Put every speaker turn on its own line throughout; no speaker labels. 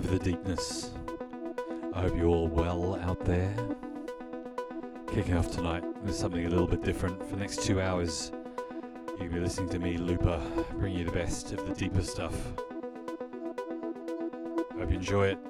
for the deepness. I hope you're all well out there. Kicking off tonight with something a little bit different. For the next two hours, you'll be listening to me, Llupa, bring you the best of the deeper stuff. Hope you enjoy it.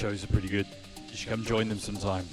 shows are pretty good. You should come join them sometime.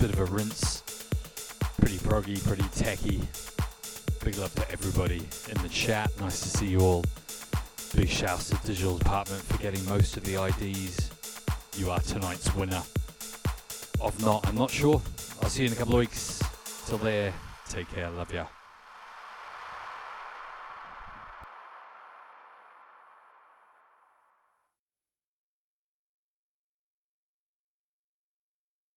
bit of a rinse. Pretty proggy, pretty tacky. Big love to everybody in the chat. Nice to see you all. Big shouts to the Digital Department for getting most of the IDs. You are tonight's winner. Of not, I'm not sure. I'll see you in a couple of weeks. Till there, take care. Love ya.